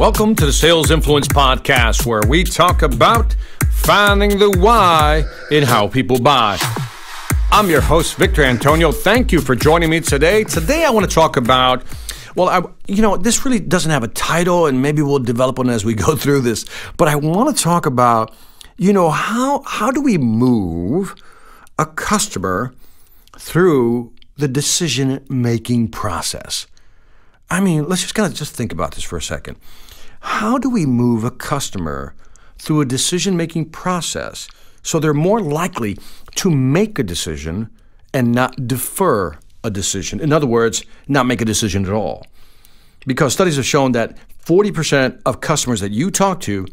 Welcome to the Sales Influence Podcast, where we talk about finding the why in how people buy. I'm your host, Victor Antonio. Thank you for joining me today. Today, I want to talk about well, I, you know, this really doesn't have a title, and maybe we'll develop one as we go through this. But I want to talk about, you know, how how do we move a customer through the decision making process? I mean, let's just kind of just think about this for a second. How do we move a customer through a decision making process so they're more likely to make a decision and not defer a decision? In other words, not make a decision at all. Because studies have shown that 40% of customers that you talk to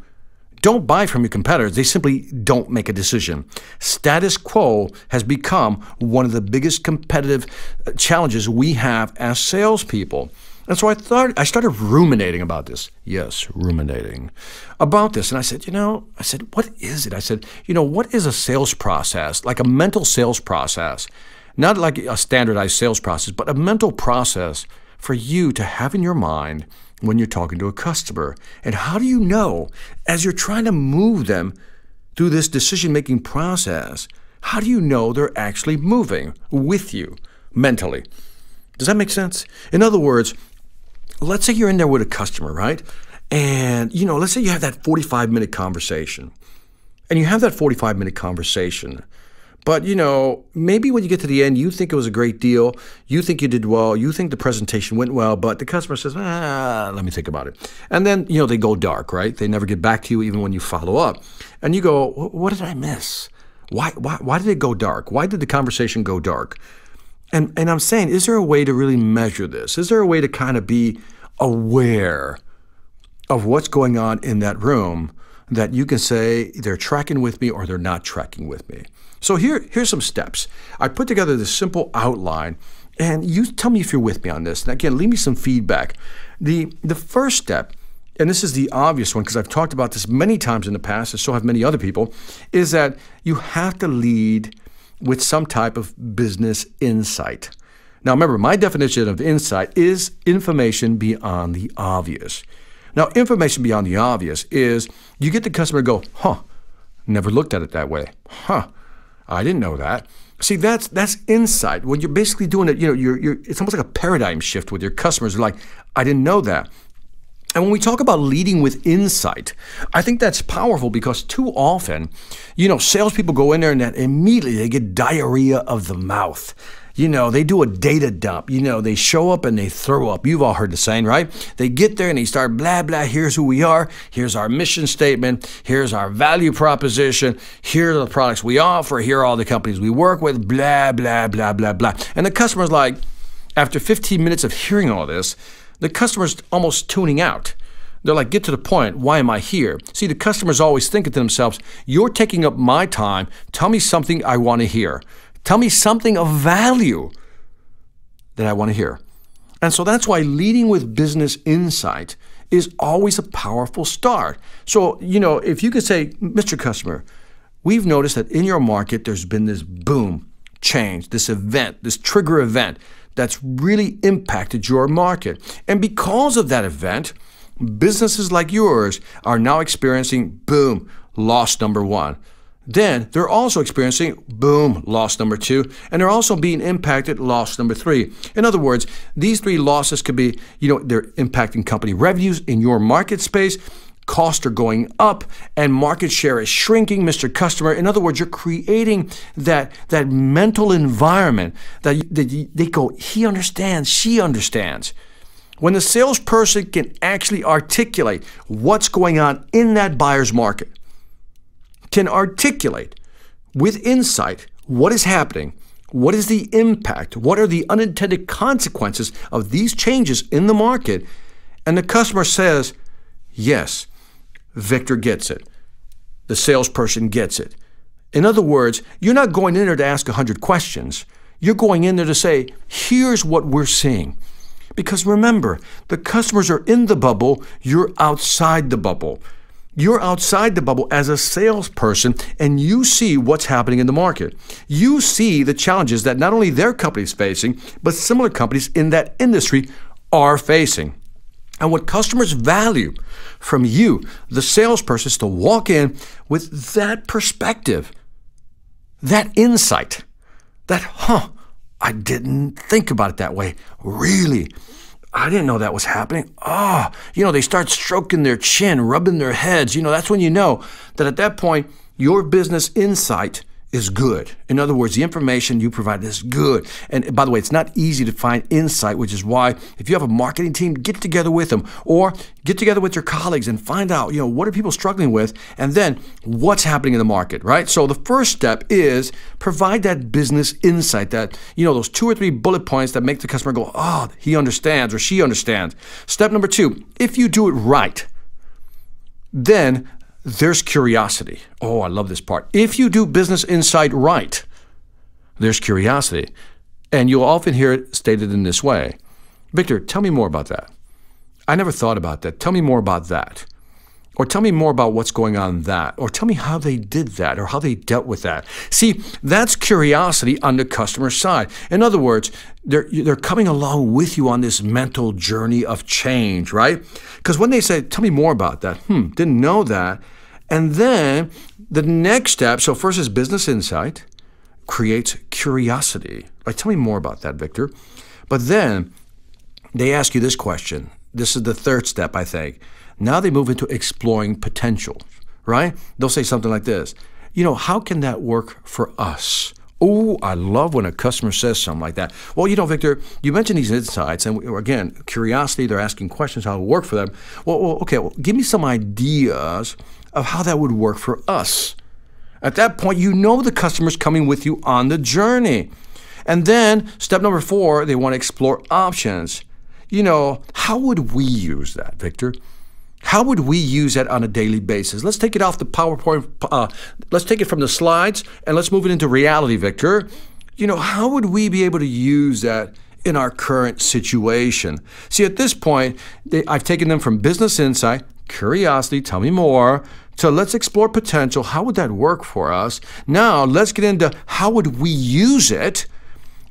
don't buy from your competitors. They simply don't make a decision. Status quo has become one of the biggest competitive uh, challenges we have as salespeople. And so I thought I started ruminating about this. Yes, ruminating about this. And I said, you know, I said, what is it? I said, you know, what is a sales process? Like a mental sales process. Not like a standardized sales process, but a mental process for you to have in your mind when you're talking to a customer. And how do you know as you're trying to move them through this decision making process, how do you know they're actually moving with you mentally? Does that make sense? In other words, let's say you're in there with a customer, right? And, you know, let's say you have that 45 minute conversation. And you have that 45 minute conversation. But, you know, maybe when you get to the end, you think it was a great deal. You think you did well. You think the presentation went well. But the customer says, ah, let me think about it. And then, you know, they go dark, right? They never get back to you even when you follow up. And you go, what did I miss? Why, why, why did it go dark? Why did the conversation go dark? And, and I'm saying, is there a way to really measure this? Is there a way to kind of be aware of what's going on in that room that you can say they're tracking with me or they're not tracking with me? So here, here's some steps. I put together this simple outline, and you tell me if you're with me on this. And again, leave me some feedback. The, the first step, and this is the obvious one because I've talked about this many times in the past, and so have many other people, is that you have to lead with some type of business insight. Now, remember, my definition of insight is information beyond the obvious. Now, information beyond the obvious is you get the customer to go, huh, never looked at it that way. Huh, I didn't know that. See, that's that's insight. When you're basically doing it, you know, you're, you're it's almost like a paradigm shift with your customers. They're like, I didn't know that. And when we talk about leading with insight, I think that's powerful because too often, you know, salespeople go in there and immediately they get diarrhea of the mouth. You know, they do a data dump. You know, they show up and they throw up. You've all heard the saying, right? They get there and they start blah, blah. Here's who we are. Here's our mission statement. Here's our value proposition. Here are the products we offer. Here are all the companies we work with. Blah, blah, blah, blah, blah. And the customer's like, after 15 minutes of hearing all this, the customer's almost tuning out. They're like, get to the point. Why am I here? See, the customer's always thinking to themselves, you're taking up my time. Tell me something I want to hear. Tell me something of value that I want to hear. And so that's why leading with business insight is always a powerful start. So, you know, if you could say, Mr. Customer, we've noticed that in your market there's been this boom, change, this event, this trigger event that's really impacted your market. And because of that event, businesses like yours are now experiencing boom, loss number one. Then they're also experiencing boom, loss number two, and they're also being impacted loss number three. In other words, these three losses could be, you know, they're impacting company revenues in your market space costs are going up and market share is shrinking, Mr. Customer. In other words, you're creating that, that mental environment that, that they go, he understands, she understands. When the salesperson can actually articulate what's going on in that buyer's market, can articulate with insight what is happening, what is the impact, what are the unintended consequences of these changes in the market, and the customer says, Yes, Victor gets it. The salesperson gets it. In other words, you're not going in there to ask 100 questions. You're going in there to say, here's what we're seeing. Because remember, the customers are in the bubble, you're outside the bubble. You're outside the bubble as a salesperson and you see what's happening in the market. You see the challenges that not only their company is facing, but similar companies in that industry are facing. And what customers value from you, the salesperson, is to walk in with that perspective, that insight, that, huh, I didn't think about it that way. Really? I didn't know that was happening. Oh, you know, they start stroking their chin, rubbing their heads. You know, that's when you know that at that point, your business insight is good. In other words, the information you provide is good. And by the way, it's not easy to find insight, which is why if you have a marketing team, get together with them or get together with your colleagues and find out, you know, what are people struggling with and then what's happening in the market, right? So the first step is provide that business insight that, you know, those two or three bullet points that make the customer go, "Oh, he understands or she understands." Step number 2, if you do it right, then there's curiosity. Oh, I love this part. If you do business insight right, there's curiosity. And you'll often hear it stated in this way Victor, tell me more about that. I never thought about that. Tell me more about that. Or tell me more about what's going on that. Or tell me how they did that or how they dealt with that. See, that's curiosity on the customer side. In other words, they're, they're coming along with you on this mental journey of change, right? Because when they say, tell me more about that, hmm, didn't know that. And then the next step, so first is business insight, creates curiosity. Like, tell me more about that, Victor. But then they ask you this question. This is the third step, I think. Now they move into exploring potential, right? They'll say something like this You know, how can that work for us? Oh, I love when a customer says something like that. Well, you know, Victor, you mentioned these insights, and again, curiosity, they're asking questions how it work for them. Well, well okay, well, give me some ideas of how that would work for us. At that point, you know the customer's coming with you on the journey. And then, step number four, they want to explore options. You know, how would we use that, Victor? How would we use that on a daily basis? Let's take it off the PowerPoint. Uh, let's take it from the slides and let's move it into reality, Victor. You know, how would we be able to use that in our current situation? See, at this point, they, I've taken them from business insight, curiosity, tell me more, so let's explore potential. How would that work for us? Now let's get into how would we use it?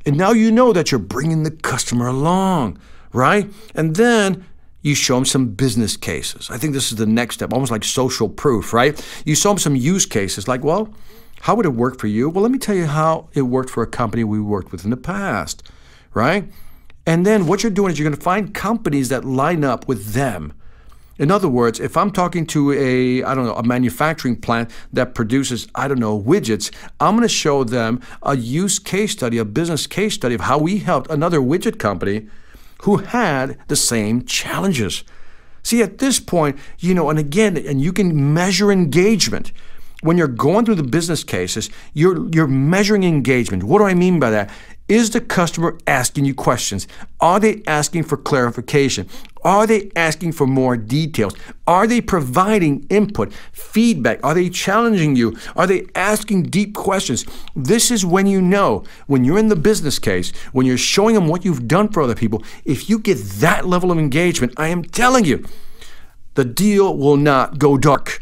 And now you know that you're bringing the customer along, right? And then you show them some business cases. I think this is the next step, almost like social proof, right? You show them some use cases like, well, how would it work for you? Well, let me tell you how it worked for a company we worked with in the past, right? And then what you're doing is you're going to find companies that line up with them. In other words, if I'm talking to a, I don't know, a manufacturing plant that produces, I don't know, widgets, I'm going to show them a use case study, a business case study of how we helped another widget company who had the same challenges. See, at this point, you know, and again, and you can measure engagement. When you're going through the business cases, you're, you're measuring engagement. What do I mean by that? Is the customer asking you questions? Are they asking for clarification? Are they asking for more details? Are they providing input, feedback? Are they challenging you? Are they asking deep questions? This is when you know, when you're in the business case, when you're showing them what you've done for other people, if you get that level of engagement, I am telling you, the deal will not go dark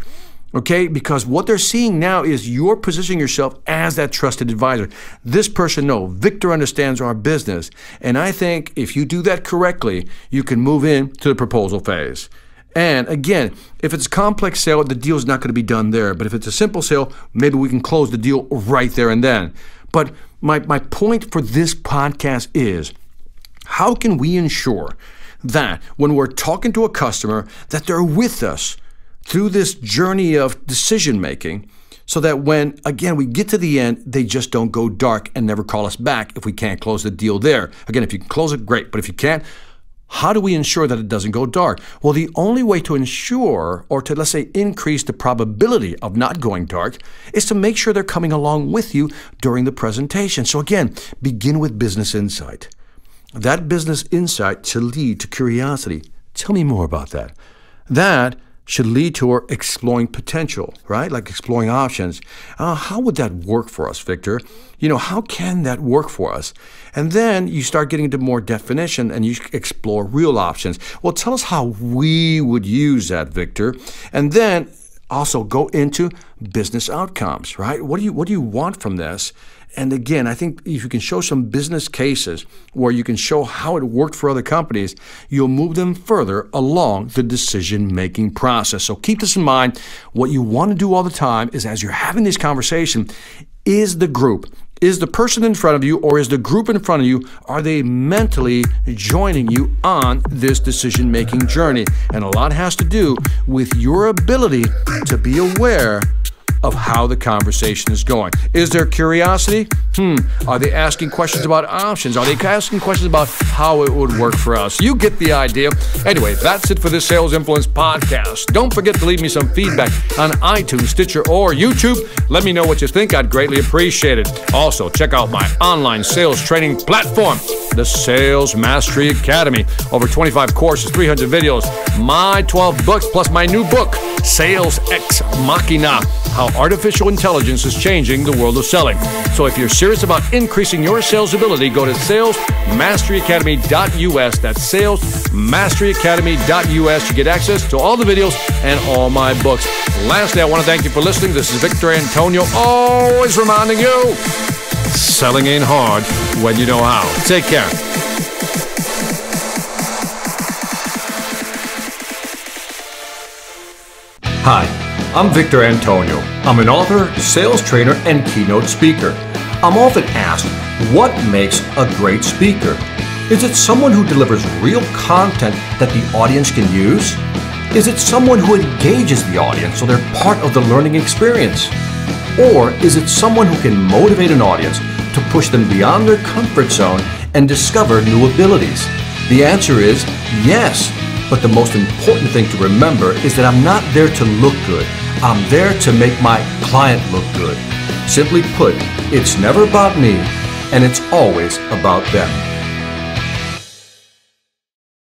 okay? Because what they're seeing now is you're positioning yourself as that trusted advisor. This person, no, Victor understands our business. And I think if you do that correctly, you can move into the proposal phase. And again, if it's a complex sale, the deal's not going to be done there. But if it's a simple sale, maybe we can close the deal right there and then. But my, my point for this podcast is how can we ensure that when we're talking to a customer that they're with us through this journey of decision making so that when, again, we get to the end, they just don't go dark and never call us back if we can't close the deal there. Again, if you can close it, great. But if you can't, how do we ensure that it doesn't go dark? Well, the only way to ensure or to, let's say, increase the probability of not going dark is to make sure they're coming along with you during the presentation. So, again, begin with business insight. That business insight to lead to curiosity. Tell me more about that. That should lead to our exploring potential, right? Like exploring options. Uh, how would that work for us, Victor? You know, how can that work for us? And then you start getting into more definition and you explore real options. Well, tell us how we would use that, Victor. And then also go into business outcomes, right? What do you what do you want from this? And again, I think if you can show some business cases where you can show how it worked for other companies, you'll move them further along the decision making process. So keep this in mind. What you want to do all the time is as you're having this conversation, is the group, is the person in front of you or is the group in front of you, are they mentally joining you on this decision making journey? And a lot has to do with your ability to be aware of how the conversation is going. Is there curiosity? Hmm. Are they asking questions about options? Are they asking questions about how it would work for us? You get the idea. Anyway, that's it for this Sales Influence podcast. Don't forget to leave me some feedback on iTunes, Stitcher, or YouTube. Let me know what you think. I'd greatly appreciate it. Also, check out my online sales training platform, the Sales Mastery Academy. Over 25 courses, 300 videos, my 12 books, plus my new book, Sales Ex Machina How Artificial Intelligence is Changing the World of Selling. So if you're serious about increasing your sales ability, go to salesmasteryacademy.us. That's salesmasteryacademy.us. You get access to all the videos and all my books. Lastly, I want to thank you for listening. This is Victor Antonio, always reminding you selling ain't hard when you know how. Take care. Hi, I'm Victor Antonio. I'm an author, sales trainer, and keynote speaker. I'm often asked, what makes a great speaker? Is it someone who delivers real content that the audience can use? Is it someone who engages the audience so they're part of the learning experience? Or is it someone who can motivate an audience to push them beyond their comfort zone and discover new abilities? The answer is yes. But the most important thing to remember is that I'm not there to look good. I'm there to make my client look good. Simply put, it's never about me, and it's always about them.